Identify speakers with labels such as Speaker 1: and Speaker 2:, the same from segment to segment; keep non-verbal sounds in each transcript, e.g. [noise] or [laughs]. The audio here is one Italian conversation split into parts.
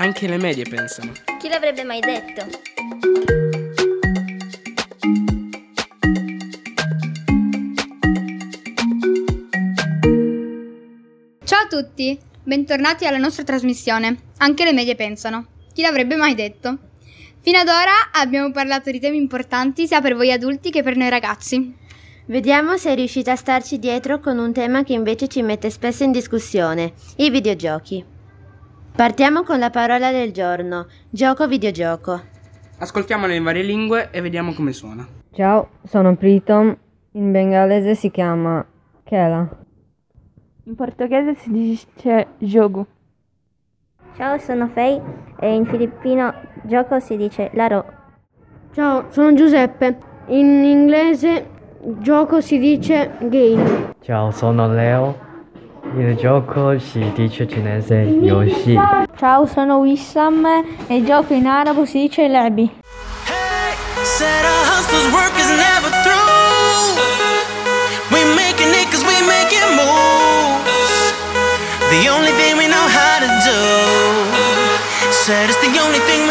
Speaker 1: Anche le medie pensano.
Speaker 2: Chi l'avrebbe mai detto?
Speaker 3: Ciao a tutti, bentornati alla nostra trasmissione. Anche le medie pensano. Chi l'avrebbe mai detto? Fino ad ora abbiamo parlato di temi importanti sia per voi adulti che per noi ragazzi.
Speaker 4: Vediamo se riuscite a starci dietro con un tema che invece ci mette spesso in discussione, i videogiochi. Partiamo con la parola del giorno, gioco videogioco.
Speaker 1: Ascoltiamola in varie lingue e vediamo come suona.
Speaker 5: Ciao, sono Pritom, in bengalese si chiama Kela.
Speaker 6: In portoghese si dice jogo.
Speaker 2: Ciao, sono Fei e in filippino gioco si dice laro.
Speaker 7: Ciao, sono Giuseppe. In inglese gioco si dice game.
Speaker 8: Ciao, sono Leo. Il gioco si dice cinese Yoshi.
Speaker 6: Ciao, sono Wissam e il gioco in arabo si dice Lebi.
Speaker 9: The only thing we know how to do. Said it's the only thing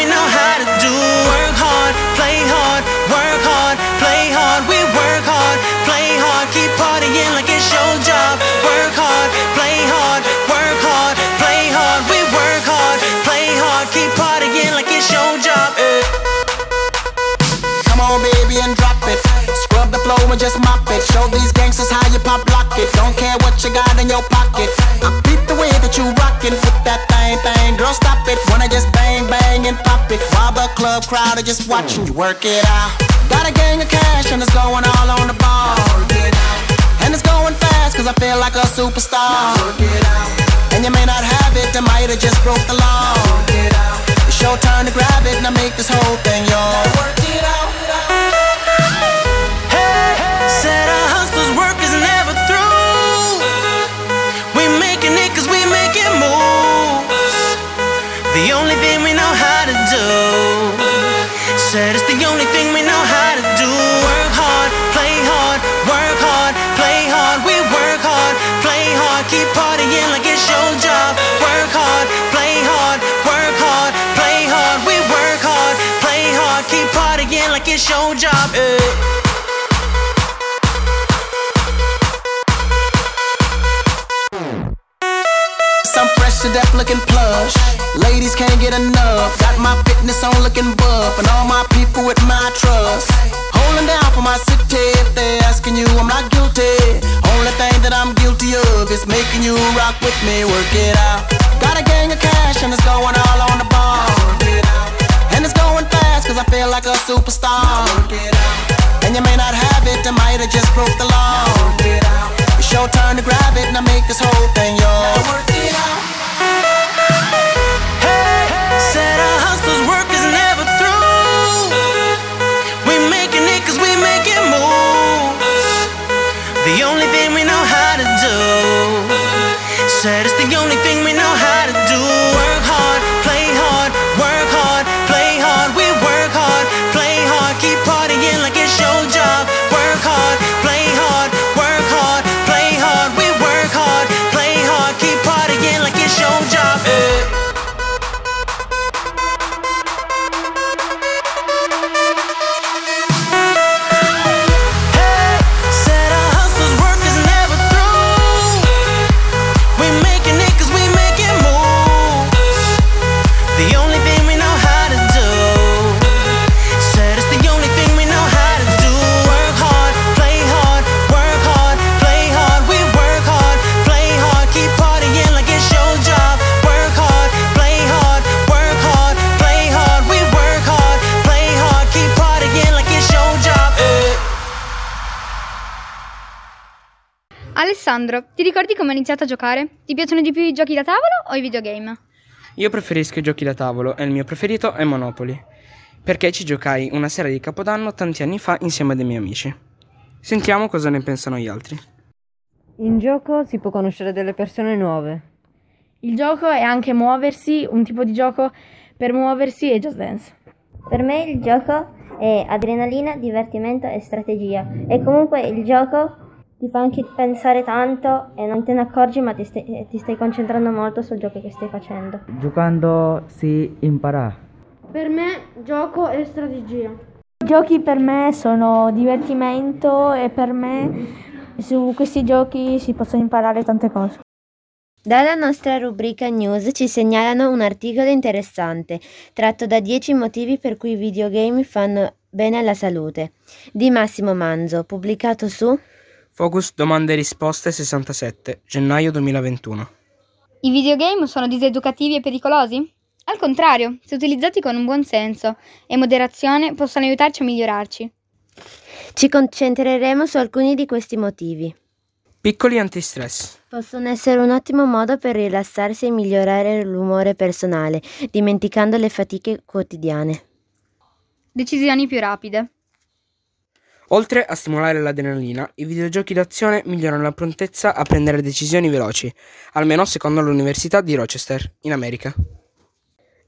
Speaker 10: drop it. Scrub the floor and just mop it. Show these gangsters how you pop lock it. Don't care what you got in your pocket. I beat the way that you rockin'. Flip that thing, thing. Girl, stop it. Wanna just bang, bang, and pop it. While the club crowd are just watching you work it out. Got a gang of cash and it's going all on the ball. And it's going fast cause I feel like a superstar. And you may not have it, I might have just broke the law. It's your turn to grab it and I make this whole thing yours.
Speaker 9: Said it's your job. eh.
Speaker 10: Some fresh to death looking plush. Ladies can't get enough. Got my fitness on looking buff. And all my people with my trust. Holding down for my city. If they're asking you, I'm not guilty. Only thing that I'm guilty of is making you rock with me. Work it out. Got a gang of cash and it's going all on the ball. And it's going fast cause I feel like a superstar. And you may not have it, I might have just broke the law. It's your turn to grab it and I make this whole thing yours.
Speaker 9: Said
Speaker 3: Alessandro, ti ricordi come hai iniziato a giocare? Ti piacciono di più i giochi da tavolo o i videogame?
Speaker 1: Io preferisco i giochi da tavolo e il mio preferito è Monopoly. Perché ci giocai una sera di Capodanno tanti anni fa insieme a dei miei amici. Sentiamo cosa ne pensano gli altri.
Speaker 5: In gioco si può conoscere delle persone nuove.
Speaker 6: Il gioco è anche muoversi, un tipo di gioco per muoversi è Just Dance.
Speaker 2: Per me il gioco è adrenalina, divertimento e strategia. E comunque il gioco ti fa anche pensare tanto e non te ne accorgi ma ti stai, ti stai concentrando molto sul gioco che stai facendo.
Speaker 11: Giocando si impara.
Speaker 7: Per me gioco e strategia.
Speaker 12: Giochi per me sono divertimento e per me su questi giochi si possono imparare tante cose.
Speaker 4: Dalla nostra rubrica news ci segnalano un articolo interessante, tratto da 10 motivi per cui i videogame fanno bene alla salute, di Massimo Manzo, pubblicato su
Speaker 1: Focus Domande e Risposte 67, gennaio 2021.
Speaker 3: I videogame sono diseducativi e pericolosi? Al contrario, se utilizzati con un buon senso e moderazione possono aiutarci a migliorarci.
Speaker 4: Ci concentreremo su alcuni di questi motivi.
Speaker 1: Piccoli antistress.
Speaker 4: Possono essere un ottimo modo per rilassarsi e migliorare l'umore personale, dimenticando le fatiche quotidiane.
Speaker 3: Decisioni più rapide.
Speaker 1: Oltre a stimolare l'adrenalina, i videogiochi d'azione migliorano la prontezza a prendere decisioni veloci, almeno secondo l'Università di Rochester, in America.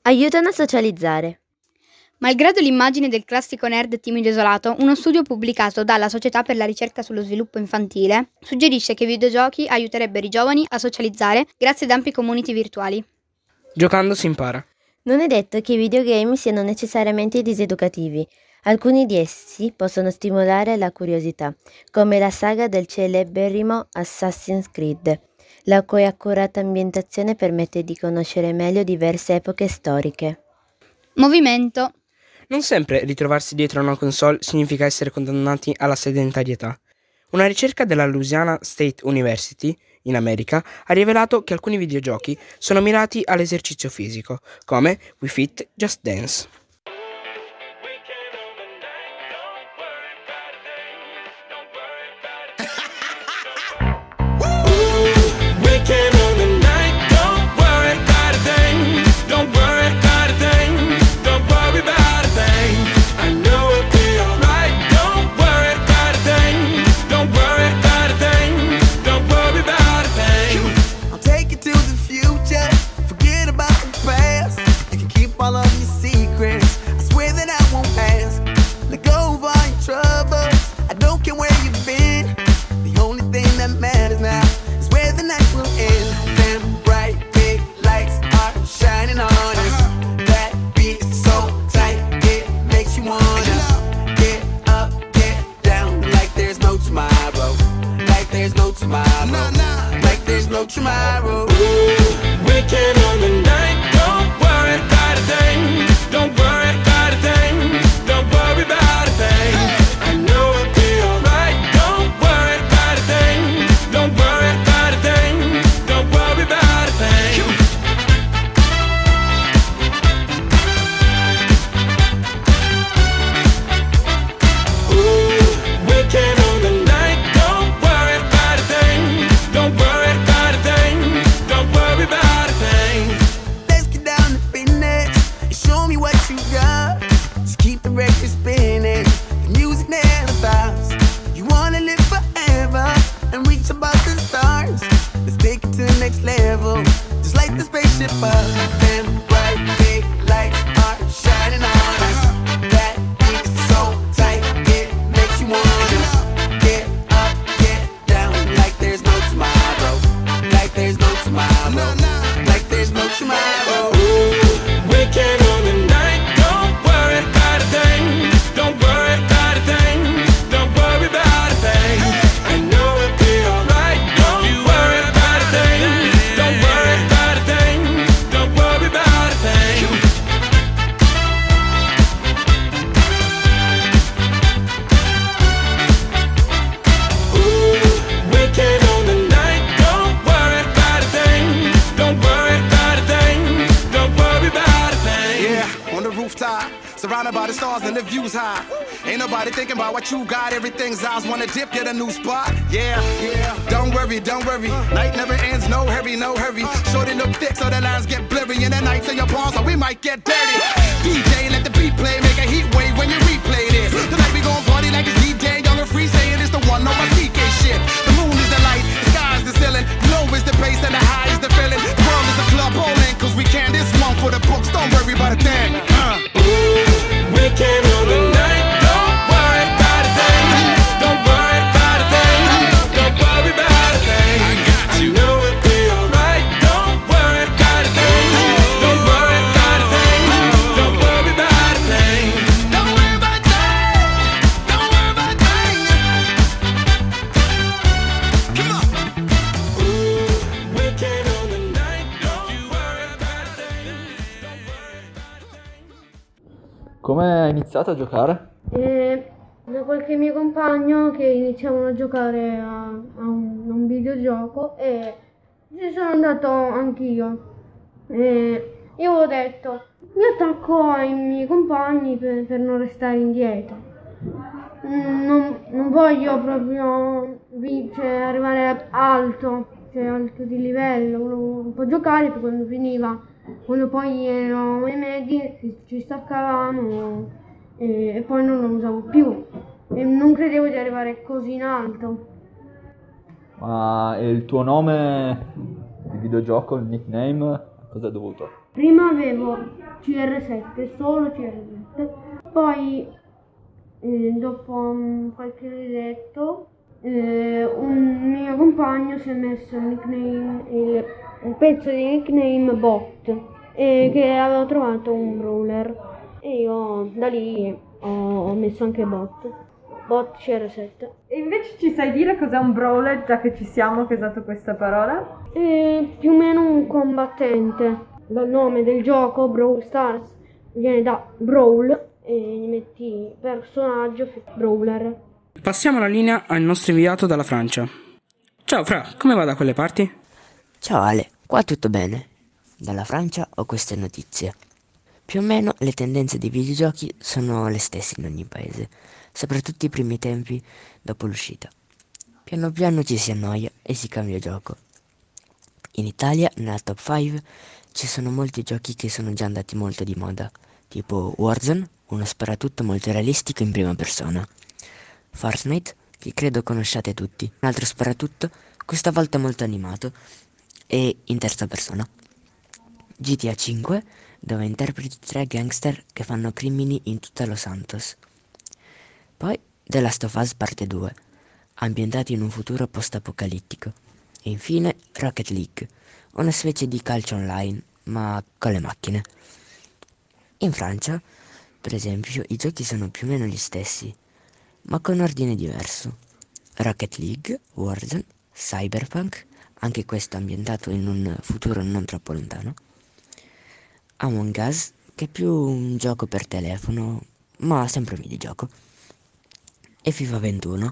Speaker 4: Aiutano a socializzare.
Speaker 3: Malgrado l'immagine del classico nerd timido e isolato, uno studio pubblicato dalla Società per la ricerca sullo sviluppo infantile suggerisce che i videogiochi aiuterebbero i giovani a socializzare grazie ad ampi community virtuali.
Speaker 1: Giocando si impara.
Speaker 4: Non è detto che i videogame siano necessariamente diseducativi. Alcuni di essi possono stimolare la curiosità, come la saga del celeberrimo Assassin's Creed, la cui accurata ambientazione permette di conoscere meglio diverse epoche storiche.
Speaker 3: Movimento.
Speaker 1: Non sempre ritrovarsi dietro a una console significa essere condannati alla sedentarietà. Una ricerca della Louisiana State University, in America, ha rivelato che alcuni videogiochi sono mirati all'esercizio fisico, come We Fit Just Dance.
Speaker 10: no.
Speaker 13: Surrounded by the stars and the views high. Ain't nobody thinking about what you got. Everything's eyes wanna dip, get a new spot. Yeah, yeah. Don't worry, don't worry. Night never ends, no hurry, no hurry. Shorty look thick, so the lines get blurry. And the nights in your palms, so we might get dirty. DJ, let the beat play, make a heat wave when you replay this. Tonight we gon' party like it's DJ, young and free, saying it's the one on my CK shit. The moon is the light, the sky's the ceiling. Low is the bass and the high is the feeling. The world is a club bowling, cause we can this one for the books. Don't worry about a thing.
Speaker 14: Iniziato a giocare?
Speaker 7: E da qualche mio compagno che iniziavano a giocare a, a un, a un videogioco e ci sono andato anch'io. E io ho detto, mi attacco ai miei compagni per, per non restare indietro. Non, non voglio proprio vi- cioè, arrivare alto, cioè alto di livello, volevo un po' giocare poi quando finiva, quando poi erano i medi ci staccavamo e, e poi non lo usavo più. E non credevo di arrivare così in alto.
Speaker 14: Ma il tuo nome di videogioco, il nickname, a cosa è dovuto?
Speaker 7: Prima avevo CR7, solo CR7, poi eh, dopo mm, qualche mesetto eh, un mio compagno si è messo il nickname, il, un pezzo di nickname bot eh, che avevo trovato un brawler e io da lì ho, messo anche bot, bot CR7.
Speaker 15: E invece ci sai dire cos'è un brawler, già che ci siamo che hai usato questa parola?
Speaker 7: È più o meno un combattente. Dal nome del gioco, Brawl Stars, viene da Brawl e gli metti personaggio, Brawler.
Speaker 1: Passiamo la linea al nostro inviato dalla Francia. Ciao Fra, come va da quelle parti?
Speaker 16: Ciao Ale, qua tutto bene. Dalla Francia ho queste notizie. Più o meno le tendenze dei videogiochi sono le stesse in ogni paese, soprattutto i primi tempi dopo l'uscita. Piano piano ci si annoia e si cambia gioco. In Italia, nella top 5, ci sono molti giochi che sono già andati molto di moda, tipo Warzone, uno sparatutto molto realistico in prima persona. Fortnite, che credo conosciate tutti, un altro sparatutto, questa volta molto animato e in terza persona. GTA 5, dove interpreti tre gangster che fanno crimini in tutta Los Santos. Poi The Last of Us parte 2, ambientato in un futuro post-apocalittico. E infine Rocket League, una specie di calcio online, ma con le macchine. In Francia, per esempio, i giochi sono più o meno gli stessi, ma con ordine diverso. Rocket League, Warzone, Cyberpunk, anche questo ambientato in un futuro non troppo lontano. Among Us, che è più un gioco per telefono, ma sempre un videogioco. E FIFA 21.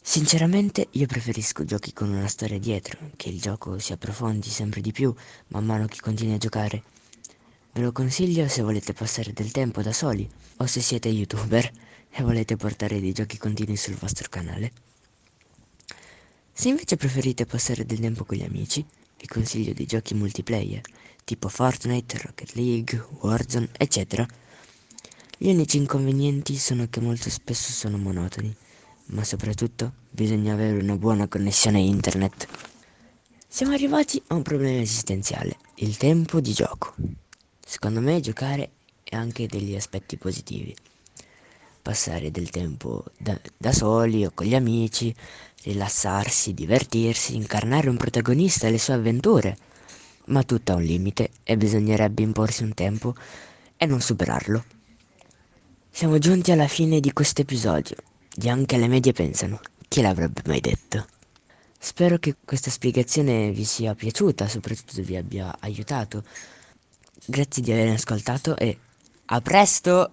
Speaker 16: Sinceramente io preferisco giochi con una storia dietro, che il gioco si approfondi sempre di più man mano che continui a giocare. Ve lo consiglio se volete passare del tempo da soli o se siete youtuber [laughs] e volete portare dei giochi continui sul vostro canale. Se invece preferite passare del tempo con gli amici, vi consiglio dei giochi multiplayer, tipo Fortnite, Rocket League, Warzone, eccetera. Gli unici inconvenienti sono che molto spesso sono monotoni, ma soprattutto bisogna avere una buona connessione internet. Siamo arrivati a un problema esistenziale, il tempo di gioco. Secondo me giocare ha anche degli aspetti positivi. Passare del tempo da, da soli o con gli amici, rilassarsi, divertirsi, incarnare un protagonista e le sue avventure. Ma tutto ha un limite e bisognerebbe imporsi un tempo e non superarlo. Siamo giunti alla fine di questo episodio, di Anche le medie pensano. Chi l'avrebbe mai detto? Spero che questa spiegazione vi sia piaciuta, soprattutto vi abbia aiutato. Grazie di aver ascoltato e a presto!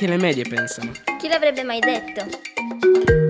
Speaker 1: Anche le medie pensano.
Speaker 2: Chi l'avrebbe mai detto?